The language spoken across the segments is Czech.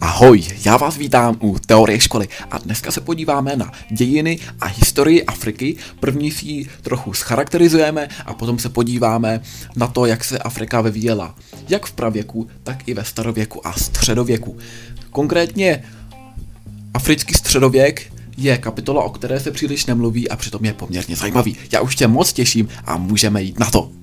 Ahoj, já vás vítám u Teorie školy a dneska se podíváme na dějiny a historii Afriky. První si ji trochu scharakterizujeme a potom se podíváme na to, jak se Afrika vyvíjela jak v pravěku, tak i ve starověku a středověku. Konkrétně africký středověk je kapitola, o které se příliš nemluví a přitom je poměrně zajímavý. Já už tě moc těším a můžeme jít na to.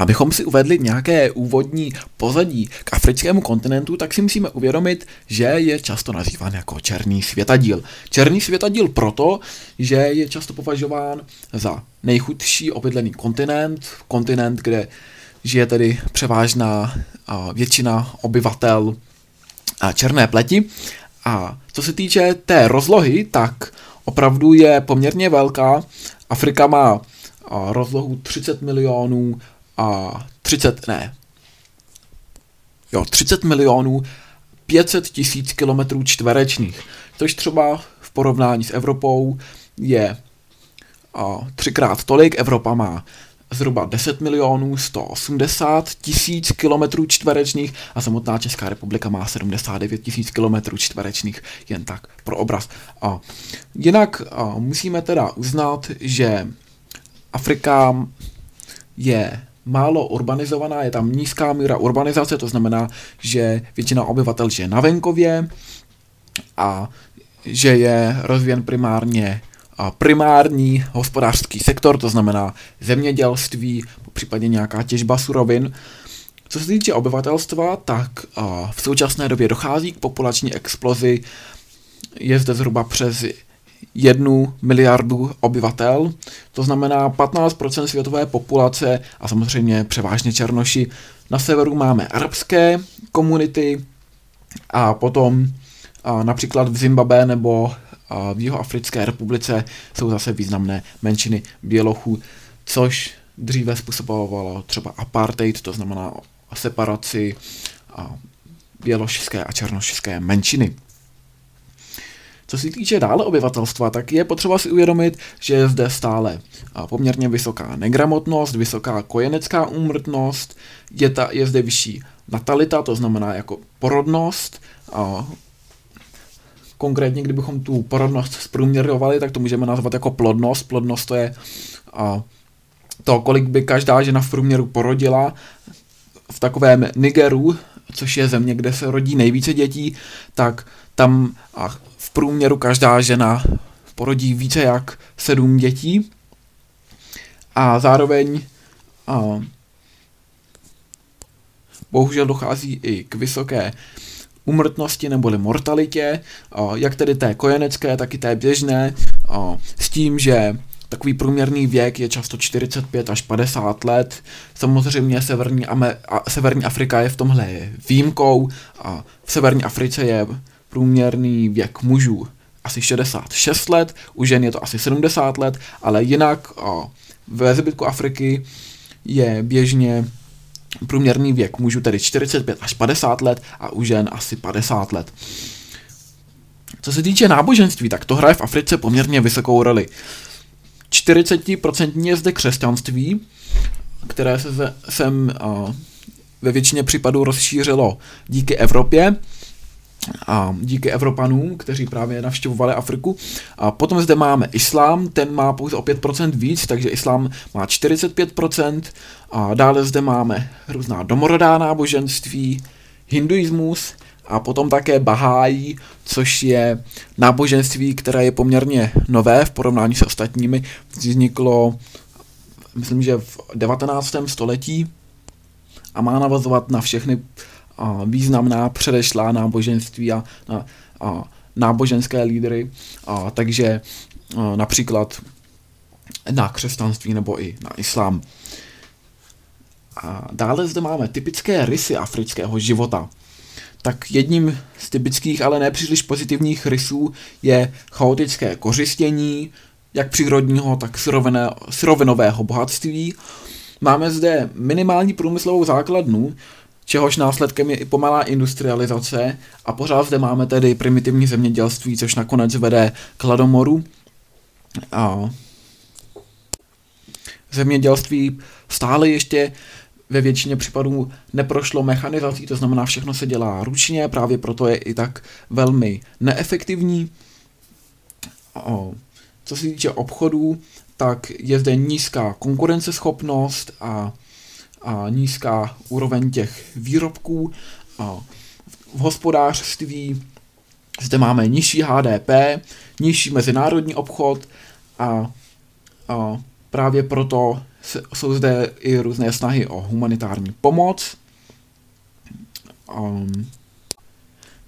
Abychom si uvedli nějaké úvodní pozadí k africkému kontinentu, tak si musíme uvědomit, že je často nazýván jako černý světadíl. Černý světadíl proto, že je často považován za nejchudší obydlený kontinent, kontinent, kde žije tedy převážná většina obyvatel černé pleti. A co se týče té rozlohy, tak opravdu je poměrně velká. Afrika má rozlohu 30 milionů a 30, ne, jo, 30 milionů 500 tisíc kilometrů čtverečních, což třeba v porovnání s Evropou je a, třikrát tolik. Evropa má zhruba 10 milionů 180 tisíc kilometrů čtverečních a samotná Česká republika má 79 tisíc kilometrů čtverečních, jen tak pro obraz. A jinak a, musíme teda uznat, že Afrika je málo urbanizovaná, je tam nízká míra urbanizace, to znamená, že většina obyvatel žije na venkově a že je rozvíjen primárně primární hospodářský sektor, to znamená zemědělství, případně nějaká těžba surovin. Co se týče obyvatelstva, tak v současné době dochází k populační explozi. Je zde zhruba přes jednu miliardu obyvatel, to znamená 15% světové populace a samozřejmě převážně černoši. Na severu máme arabské komunity a potom a například v Zimbabwe nebo v Jihoafrické republice jsou zase významné menšiny bělochů, což dříve způsobovalo třeba apartheid, to znamená separaci bělošské a černošské menšiny. Co se týče dále obyvatelstva, tak je potřeba si uvědomit, že je zde stále poměrně vysoká negramotnost, vysoká kojenecká úmrtnost, je, ta, je zde vyšší natalita, to znamená jako porodnost. A konkrétně, kdybychom tu porodnost zprůměrovali, tak to můžeme nazvat jako plodnost. Plodnost to je a, to, kolik by každá žena v průměru porodila. V takovém Nigeru, což je země, kde se rodí nejvíce dětí, tak tam a průměru každá žena porodí více jak sedm dětí a zároveň a, bohužel dochází i k vysoké umrtnosti neboli mortalitě, a, jak tedy té kojenecké, tak i té běžné, a, s tím, že takový průměrný věk je často 45 až 50 let. Samozřejmě Severní, Amer- a Severní Afrika je v tomhle výjimkou a v Severní Africe je průměrný věk mužů asi 66 let, u žen je to asi 70 let, ale jinak o, ve zbytku Afriky je běžně průměrný věk mužů tedy 45 až 50 let a u žen asi 50 let. Co se týče náboženství, tak to hraje v Africe poměrně vysokou roli. 40% je zde křesťanství, které se sem ve většině případů rozšířilo díky Evropě a díky Evropanům, kteří právě navštěvovali Afriku. A potom zde máme islám, ten má pouze o 5% víc, takže islám má 45%. A dále zde máme různá domorodá náboženství, hinduismus a potom také Bahájí, což je náboženství, které je poměrně nové v porovnání s ostatními. Vzniklo, myslím, že v 19. století a má navazovat na všechny a významná předešlá náboženství a, a, a náboženské lídry, a, takže a, například na křesťanství nebo i na islám. A dále zde máme typické rysy afrického života. Tak jedním z typických, ale nepříliš pozitivních rysů je chaotické kořistění, jak přírodního, tak surovinového bohatství. Máme zde minimální průmyslovou základnu, čehož následkem je i pomalá industrializace a pořád zde máme tedy primitivní zemědělství, což nakonec vede k hladomoru. A zemědělství stále ještě ve většině případů neprošlo mechanizací, to znamená všechno se dělá ručně, právě proto je i tak velmi neefektivní. Co se týče obchodů, tak je zde nízká konkurenceschopnost a, a nízká úroveň těch výrobků. A v hospodářství zde máme nižší HDP, nižší mezinárodní obchod a, a právě proto jsou zde i různé snahy o humanitární pomoc. Um,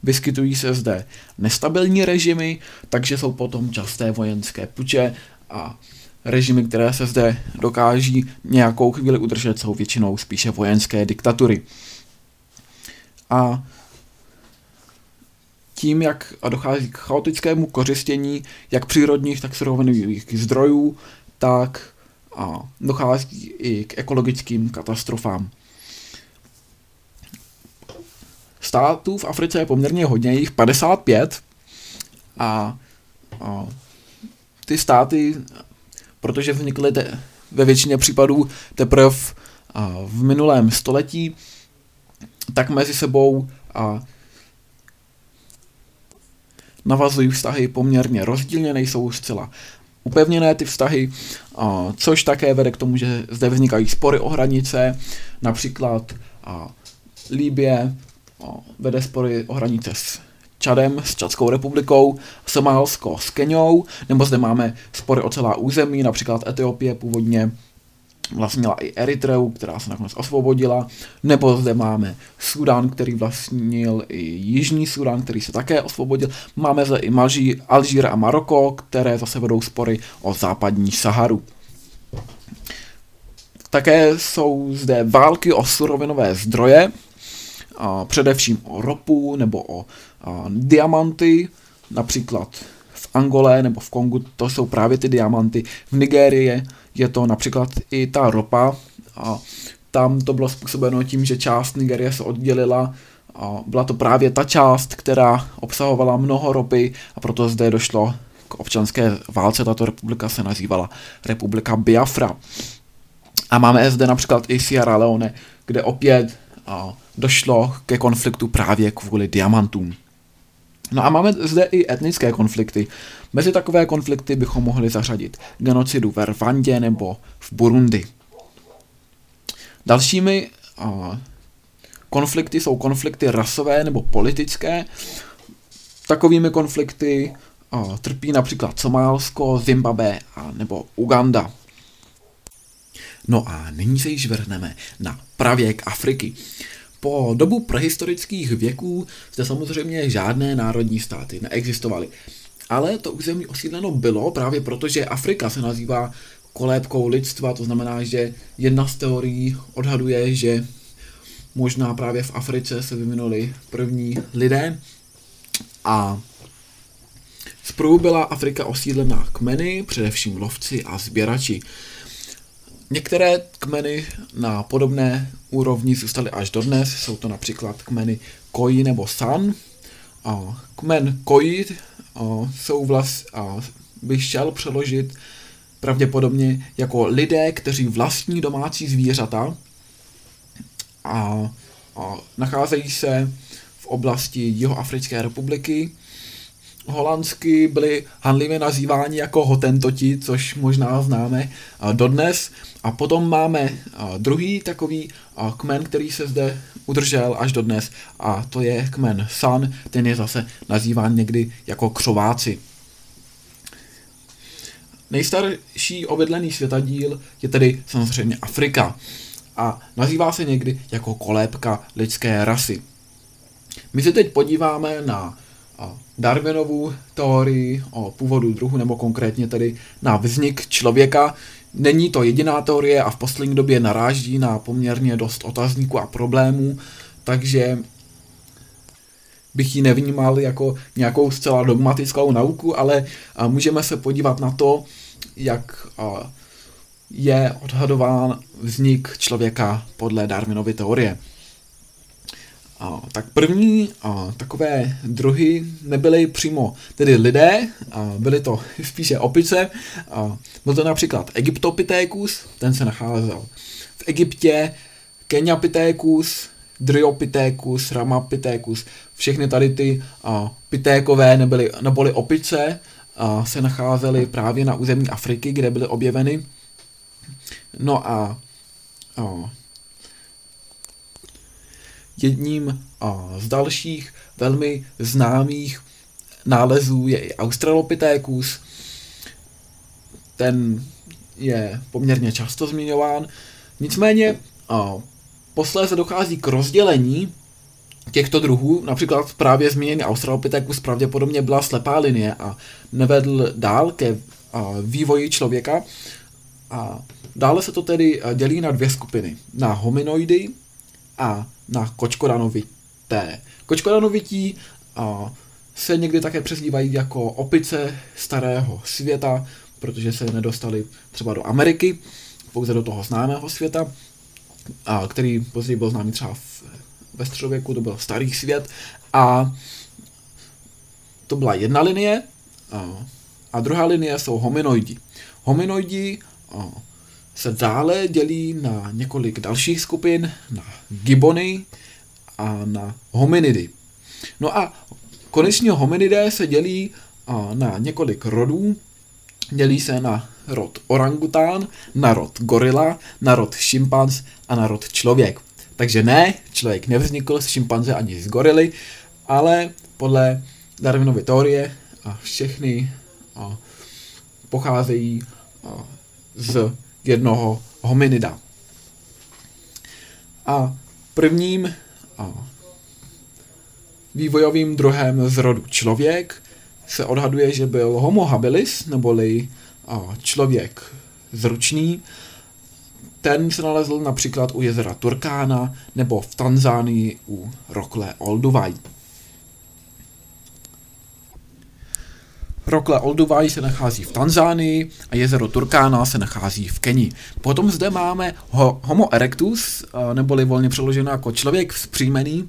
vyskytují se zde nestabilní režimy, takže jsou potom časté vojenské puče a režimy, které se zde dokáží nějakou chvíli udržet, jsou většinou spíše vojenské diktatury. A tím, jak dochází k chaotickému kořistění jak přírodních, tak surovinových zdrojů, tak a dochází i k ekologickým katastrofám. Států v Africe je poměrně hodně, jich 55 a, a ty státy, protože vznikly te, ve většině případů teprve v minulém století, tak mezi sebou a navazují vztahy poměrně rozdílně, nejsou zcela upevněné ty vztahy, což také vede k tomu, že zde vznikají spory o hranice, například Líbě vede spory o hranice s Čadem, s Čadskou republikou, Somálsko s Keňou, nebo zde máme spory o celá území, například Etiopie původně vlastnila i Eritreu, která se nakonec osvobodila, nebo zde máme Sudan, který vlastnil i Jižní Sudan, který se také osvobodil. Máme zde i Malží, Alžír a Maroko, které zase vedou spory o západní Saharu. Také jsou zde války o surovinové zdroje, a především o ropu nebo o diamanty, například v Angole nebo v Kongu, to jsou právě ty diamanty. V Nigérii je to například i ta ropa a tam to bylo způsobeno tím, že část Nigerie se oddělila a byla to právě ta část, která obsahovala mnoho ropy a proto zde došlo k občanské válce. Tato republika se nazývala Republika Biafra. A máme zde například i Sierra Leone, kde opět a, došlo ke konfliktu právě kvůli diamantům. No a máme zde i etnické konflikty. Mezi takové konflikty bychom mohli zařadit genocidu ve Rwandě nebo v Burundi. Dalšími a, konflikty jsou konflikty rasové nebo politické. Takovými konflikty a, trpí například Somálsko, Zimbabwe a nebo Uganda. No a nyní se již vrhneme na pravěk Afriky. Po dobu prehistorických věků zde samozřejmě žádné národní státy neexistovaly. Ale to území osídleno bylo právě proto, že Afrika se nazývá kolébkou lidstva, to znamená, že jedna z teorií odhaduje, že možná právě v Africe se vyvinuli první lidé a Zprvu byla Afrika osídlená kmeny, především lovci a sběrači. Některé kmeny na podobné úrovni zůstaly až dodnes, jsou to například kmeny Koji nebo San. A kmen Koji jsou vlast, a bych šel přeložit pravděpodobně jako lidé, kteří vlastní domácí zvířata a, a nacházejí se v oblasti Jihoafrické republiky holandsky byli hanlivě nazýváni jako hotentoti, což možná známe dodnes. A potom máme druhý takový kmen, který se zde udržel až dodnes a to je kmen San, ten je zase nazýván někdy jako křováci. Nejstarší obydlený světadíl je tedy samozřejmě Afrika a nazývá se někdy jako kolébka lidské rasy. My se teď podíváme na Darwinovu teorii o původu druhu, nebo konkrétně tedy na vznik člověka. Není to jediná teorie a v poslední době naráží na poměrně dost otazníků a problémů, takže bych ji nevnímal jako nějakou zcela dogmatickou nauku, ale můžeme se podívat na to, jak je odhadován vznik člověka podle Darwinovy teorie. A, tak první a, takové druhy nebyly přímo tedy lidé, a, byly to spíše opice. A, byl to například Egyptopithecus, ten se nacházel v Egyptě, Kenyapithecus, Dryopithecus, Ramapithecus, všechny tady ty a, pitékové nebyly, neboli opice, a, se nacházely právě na území Afriky, kde byly objeveny. No a, a jedním z dalších velmi známých nálezů je i Australopithecus. Ten je poměrně často zmiňován. Nicméně posléze dochází k rozdělení těchto druhů, například právě zmíněný Australopithecus pravděpodobně byla slepá linie a nevedl dál ke vývoji člověka. A dále se to tedy dělí na dvě skupiny. Na hominoidy a na kočkoranovité. Kočkoranovití se někdy také přezdívají jako opice starého světa, protože se nedostali třeba do Ameriky, pouze do toho známého světa, a který později byl známý třeba v, ve středověku, to byl starý svět a to byla jedna linie a, a druhá linie jsou hominoidi. Hominoidi a, se dále dělí na několik dalších skupin, na gibony a na hominidy. No a konečně hominidé se dělí na několik rodů. Dělí se na rod orangután, na rod gorila, na rod šimpanz a na rod člověk. Takže ne, člověk nevznikl z šimpanze ani z gorily, ale podle Darwinovy teorie a všechny a, pocházejí a, z jednoho hominida. A prvním a, vývojovým druhem z rodu člověk se odhaduje, že byl Homo habilis, neboli a, člověk zručný. Ten se nalezl například u jezera Turkána nebo v Tanzánii u Rokle Olduvai. Rokle Olduvai se nachází v Tanzánii a jezero Turkána se nachází v Keni. Potom zde máme Homo erectus, neboli volně přeloženo jako člověk vzpřímený.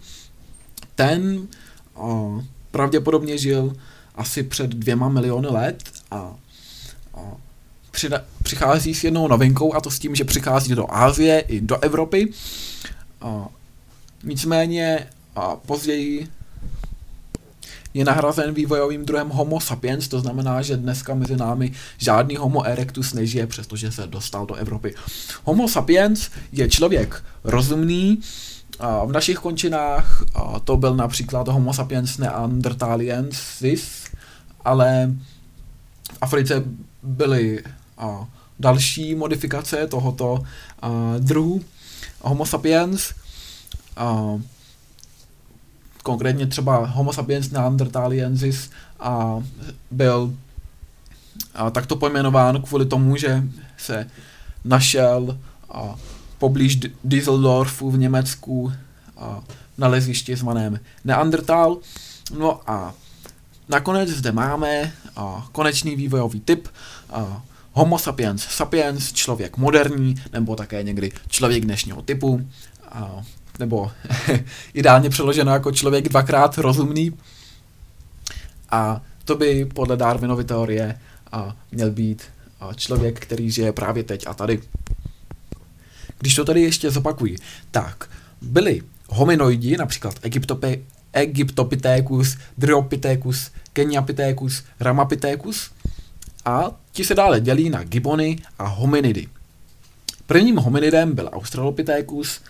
Ten pravděpodobně žil asi před dvěma miliony let a, a přida, přichází s jednou novinkou a to s tím, že přichází do Ázie i do Evropy. A, nicméně a později je nahrazen vývojovým druhem Homo sapiens, to znamená, že dneska mezi námi žádný Homo erectus nežije, přestože se dostal do Evropy. Homo sapiens je člověk rozumný, v našich končinách to byl například Homo sapiens neanderthaliensis, ale v Africe byly další modifikace tohoto druhu Homo sapiens. Konkrétně třeba Homo sapiens neanderthaliensis a byl a takto pojmenován kvůli tomu, že se našel a, poblíž Düsseldorfu v Německu a, na lezišti zvaném Neandertal. No a nakonec zde máme a, konečný vývojový typ a, Homo sapiens sapiens, člověk moderní, nebo také někdy člověk dnešního typu, a, nebo ideálně přeloženo jako člověk dvakrát rozumný. A to by podle Darwinovy teorie a, měl být a, člověk, který žije právě teď a tady. Když to tady ještě zopakuji, tak byli hominoidi, například Egyptope, Egyptopithecus, Dryopithecus, Kenyapithecus, Ramapithecus a ti se dále dělí na gibony a hominidy. Prvním hominidem byl Australopithecus,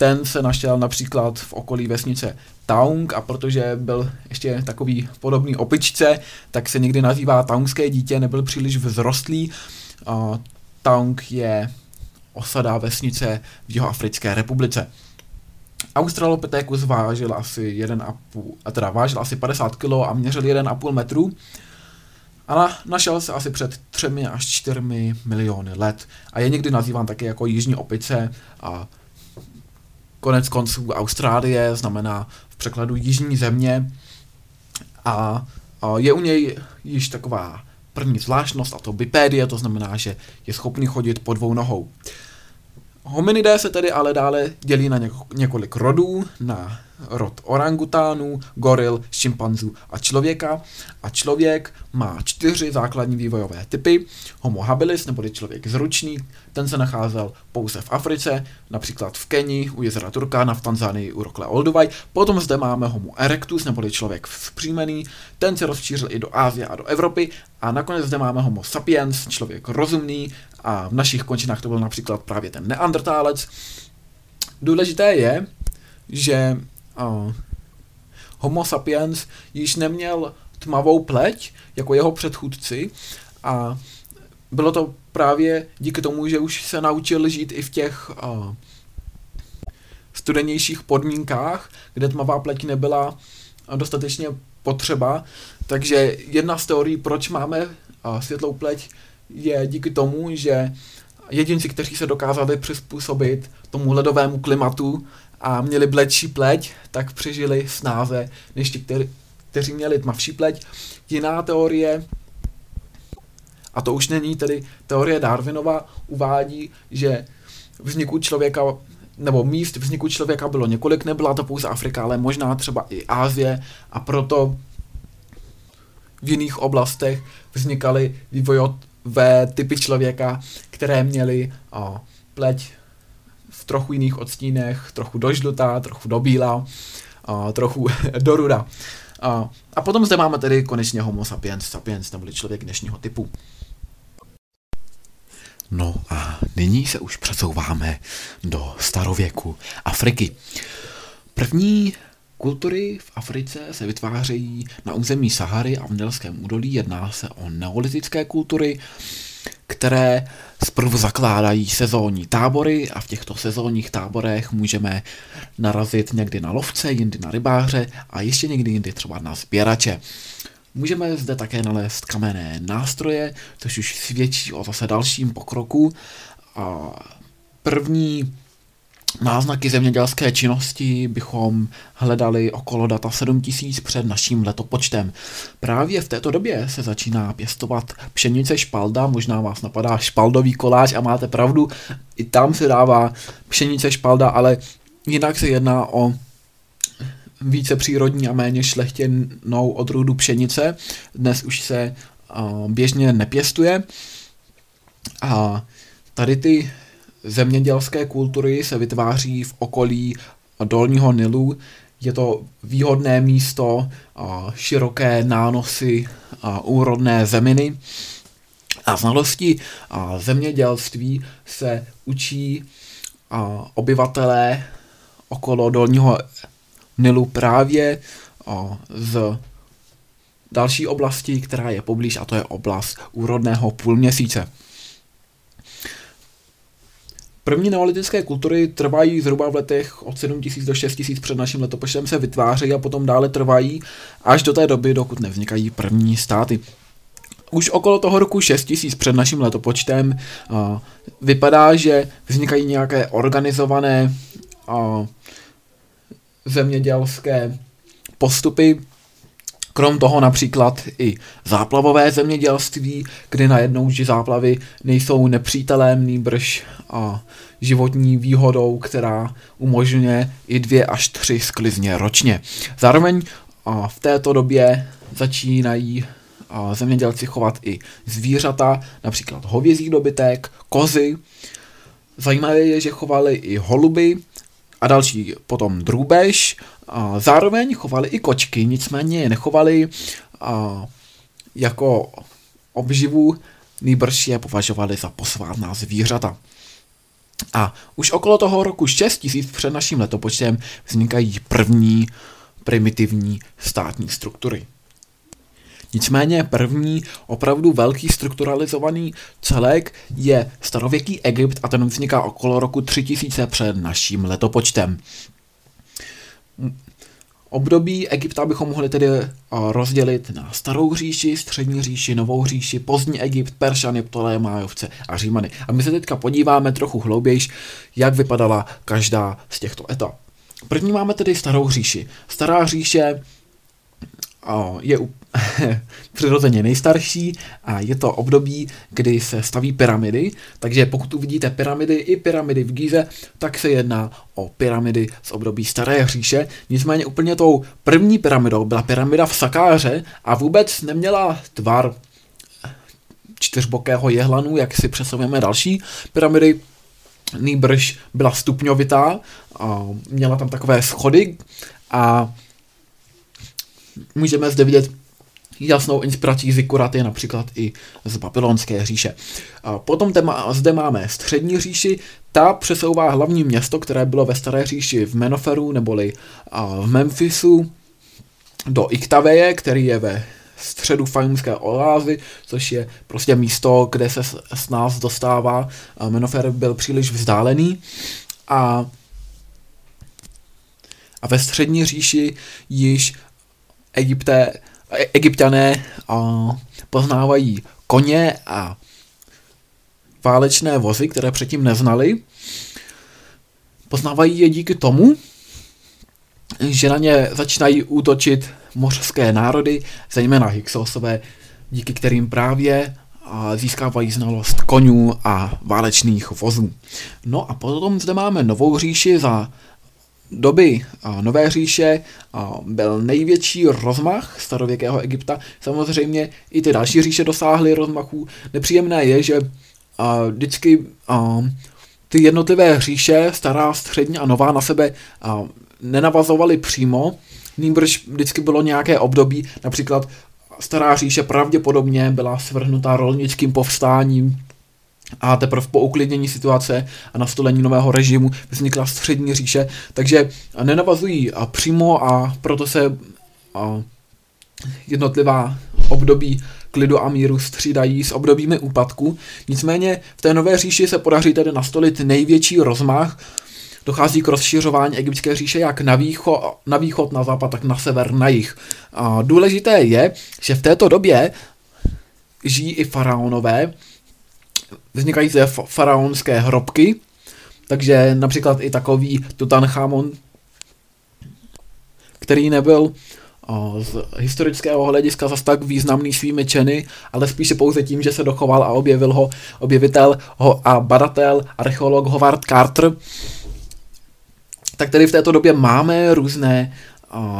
ten se našel například v okolí vesnice Taung a protože byl ještě takový podobný opičce, tak se někdy nazývá taungské dítě, nebyl příliš vzrostlý. Taung je osada vesnice v Jihoafrické republice. Australopithecus vážil asi 1,5, a teda vážil asi 50 kg a měřil 1,5 metru. A našel se asi před 3 až 4 miliony let a je někdy nazýván také jako jižní opice a konec konců Austrálie znamená v překladu jižní země a, je u něj již taková první zvláštnost a to bipédie, to znamená, že je schopný chodit po dvou nohou. Hominidé se tedy ale dále dělí na několik rodů, na rod orangutánů, goril, šimpanzů a člověka. A člověk má čtyři základní vývojové typy. Homo habilis, neboli člověk zručný, ten se nacházel pouze v Africe, například v Keni, u jezera Turkana, v Tanzánii, u Rokle Olduvai. Potom zde máme Homo erectus, neboli člověk vzpřímený, ten se rozšířil i do Ázie a do Evropy. A nakonec zde máme Homo sapiens, člověk rozumný, a v našich končinách to byl například právě ten neandertálec. Důležité je, že uh, Homo sapiens již neměl tmavou pleť jako jeho předchůdci a bylo to právě díky tomu, že už se naučil žít i v těch uh, studenějších podmínkách, kde tmavá pleť nebyla dostatečně potřeba. Takže jedna z teorií, proč máme uh, světlou pleť, je díky tomu, že jedinci, kteří se dokázali přizpůsobit tomu ledovému klimatu a měli bledší pleť, tak přežili snáze než ti, kteří, kteří měli tmavší pleť. Jiná teorie, a to už není tedy teorie Darwinova, uvádí, že vzniku člověka nebo míst vzniku člověka bylo několik, nebyla to pouze Afrika, ale možná třeba i Ázie a proto v jiných oblastech vznikaly vývojové typy člověka, které měly o, pleť v trochu jiných odstínech, trochu dožlutá, trochu do bíla, a, trochu do ruda. A, a potom zde máme tedy konečně homo sapiens sapiens, neboli člověk dnešního typu. No a nyní se už přesouváme do starověku Afriky. První kultury v Africe se vytvářejí na území Sahary a v Nilském údolí. Jedná se o neolitické kultury, které zprvu zakládají sezónní tábory a v těchto sezónních táborech můžeme narazit někdy na lovce, jindy na rybáře a ještě někdy jindy třeba na sběrače. Můžeme zde také nalézt kamenné nástroje, což už svědčí o zase dalším pokroku. A první náznaky zemědělské činnosti bychom hledali okolo data 7000 před naším letopočtem. Právě v této době se začíná pěstovat pšenice špalda, možná vás napadá špaldový koláč a máte pravdu, i tam se dává pšenice špalda, ale jinak se jedná o více přírodní a méně šlechtěnou odrůdu pšenice. Dnes už se běžně nepěstuje. A tady ty zemědělské kultury se vytváří v okolí dolního Nilu. Je to výhodné místo, široké nánosy, úrodné zeminy. A znalosti zemědělství se učí obyvatelé okolo dolního Nilu právě z další oblasti, která je poblíž, a to je oblast úrodného půlměsíce. První neolitické kultury trvají zhruba v letech od 7000 do 6000 před naším letopočtem se vytvářejí a potom dále trvají až do té doby, dokud nevznikají první státy. Už okolo toho roku 6000 před naším letopočtem uh, vypadá, že vznikají nějaké organizované uh, zemědělské postupy, Krom toho například i záplavové zemědělství, kdy najednou že záplavy nejsou nepřítelem, nýbrž a životní výhodou, která umožňuje i dvě až tři sklizně ročně. Zároveň a v této době začínají a zemědělci chovat i zvířata, například hovězí dobytek, kozy. Zajímavé je, že chovali i holuby, a další potom drůbež. A zároveň chovali i kočky, nicméně je nechovali a, jako obživu, nýbrž je považovali za posvátná zvířata. A už okolo toho roku 6000 před naším letopočtem vznikají první primitivní státní struktury. Nicméně první opravdu velký strukturalizovaný celek je starověký Egypt a ten vzniká okolo roku 3000 před naším letopočtem. Období Egypta bychom mohli tedy rozdělit na starou říši, střední říši, novou říši, pozdní Egypt, Peršany, Ptolémájovce a Římany. A my se teďka podíváme trochu hloubějš, jak vypadala každá z těchto etap. První máme tedy starou říši. Stará říše je přirozeně nejstarší a je to období, kdy se staví pyramidy, takže pokud uvidíte pyramidy i pyramidy v Gize, tak se jedná o pyramidy z období Staré říše. Nicméně úplně tou první pyramidou byla pyramida v Sakáře a vůbec neměla tvar čtyřbokého jehlanu, jak si představujeme další pyramidy, nýbrž byla stupňovitá, a měla tam takové schody a můžeme zde vidět jasnou inspirací Zikuraty například i z babylonské říše. A potom téma, zde máme střední říši, ta přesouvá hlavní město, které bylo ve staré říši v Menoferu neboli v Memphisu do Iktaveje, který je ve středu fajnské oázy, což je prostě místo, kde se s nás dostává. Menofer byl příliš vzdálený a a ve střední říši již Egypté, egyptiané a, poznávají koně a válečné vozy, které předtím neznali. Poznávají je díky tomu, že na ně začínají útočit mořské národy, zejména Hyksosové, díky kterým právě získávají znalost konňů a válečných vozů. No a potom zde máme novou říši za doby Nové říše byl největší rozmach starověkého Egypta. Samozřejmě i ty další říše dosáhly rozmachů. Nepříjemné je, že vždycky ty jednotlivé říše, stará, střední a nová na sebe nenavazovaly přímo, nýbrž vždycky bylo nějaké období, například stará říše pravděpodobně byla svrhnutá rolnickým povstáním, a teprve po uklidnění situace a nastolení nového režimu vznikla střední říše, takže nenavazují přímo a proto se jednotlivá období klidu a míru střídají s obdobími úpadku. Nicméně v té nové říši se podaří tedy nastolit největší rozmach, dochází k rozšiřování egyptské říše jak na východ, na východ, na západ, tak na sever, na jih. A důležité je, že v této době žijí i faraonové, vznikají zde faraonské hrobky, takže například i takový Tutanchamon, který nebyl z historického hlediska zas tak významný svými čeny, ale spíše pouze tím, že se dochoval a objevil ho objevitel ho a badatel, archeolog Howard Carter. Tak tedy v této době máme různé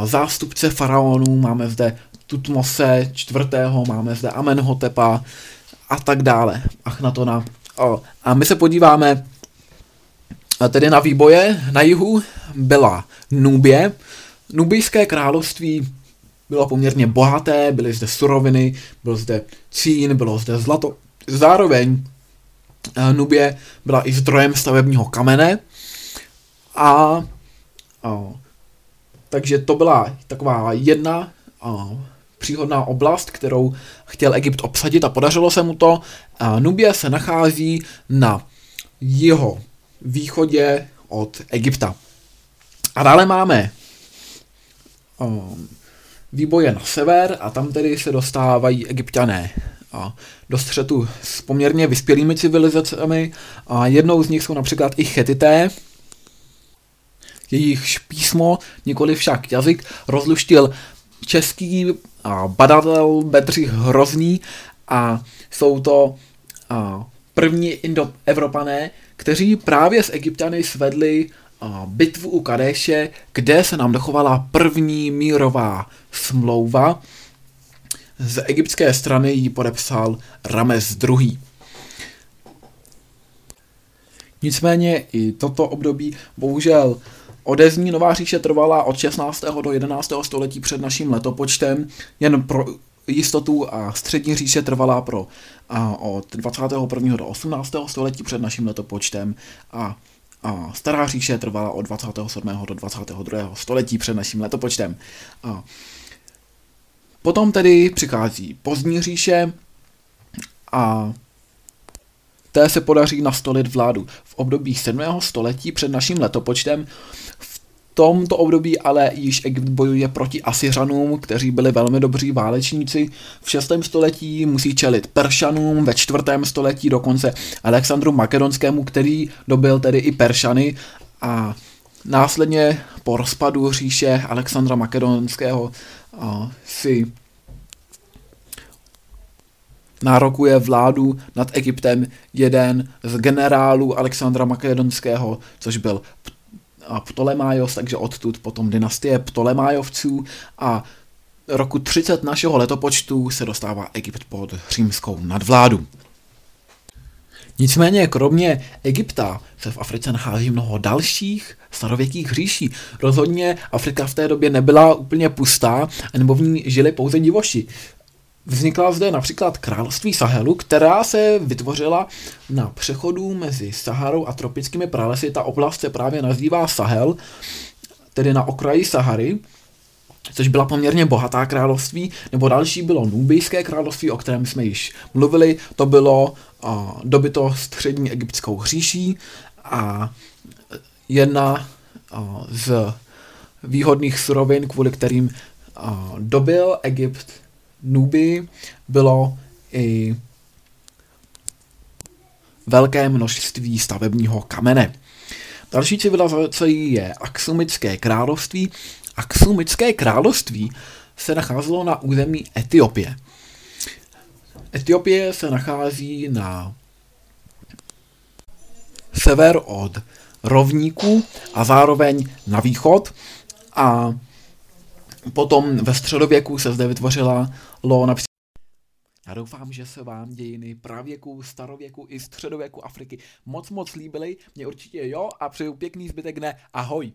zástupce faraonů, máme zde Tutmose čtvrtého, máme zde Amenhotepa, a tak dále. Achnatona. O. A my se podíváme tedy na výboje. Na jihu byla Nubě. Nubijské království bylo poměrně bohaté, byly zde suroviny, byl zde cín, bylo zde zlato. Zároveň Nubě byla i zdrojem stavebního kamene a o, takže to byla taková jedna o, příhodná oblast, kterou chtěl Egypt obsadit a podařilo se mu to. Nubie se nachází na jeho východě od Egypta. A dále máme um, výboje na sever a tam tedy se dostávají egyptiané do střetu s poměrně vyspělými civilizacemi a jednou z nich jsou například i chetité, jejichž písmo, nikoli však jazyk, rozluštil český a badatel Bedřich Hrozný a jsou to první indoevropané, kteří právě s Egyptiany svedli bitvu u Kadéše, kde se nám dochovala první mírová smlouva. Z egyptské strany ji podepsal Rames II. Nicméně i toto období bohužel Odezní Nová říše trvala od 16. do 11. století před naším letopočtem, jen pro jistotu a střední říše trvala pro a od 21. do 18. století před naším letopočtem a, a stará říše trvala od 27. do 22. století před naším letopočtem. A potom tedy přichází pozdní říše a té se podaří nastolit vládu v období 7. století před naším letopočtem. V tomto období ale již Egypt bojuje proti Asyřanům, kteří byli velmi dobří válečníci. V 6. století musí čelit Peršanům, ve 4. století dokonce Alexandru Makedonskému, který dobil tedy i Peršany a následně po rozpadu říše Alexandra Makedonského si nárokuje vládu nad Egyptem jeden z generálů Alexandra Makedonského, což byl Ptolemaios, takže odtud potom dynastie Ptolemajovců a roku 30 našeho letopočtu se dostává Egypt pod římskou nadvládu. Nicméně kromě Egypta se v Africe nachází mnoho dalších starověkých říší. Rozhodně Afrika v té době nebyla úplně pustá, nebo v ní žili pouze divoši. Vznikla zde například království Sahelu, která se vytvořila na přechodu mezi Saharou a tropickými pralesy. Ta oblast se právě nazývá Sahel, tedy na okraji Sahary, což byla poměrně bohatá království, nebo další bylo Nubijské království, o kterém jsme již mluvili, to bylo uh, dobyto střední egyptskou hříší a jedna uh, z výhodných surovin, kvůli kterým uh, dobil Egypt Nubii, bylo i velké množství stavebního kamene. Další civilizací je Aksumické království. Aksumické království se nacházelo na území Etiopie. Etiopie se nachází na sever od rovníků a zároveň na východ a potom ve středověku se zde vytvořila lo například já doufám, že se vám dějiny pravěku, starověku i středověku Afriky moc moc líbily. Mě určitě jo a přeju pěkný zbytek dne. Ahoj!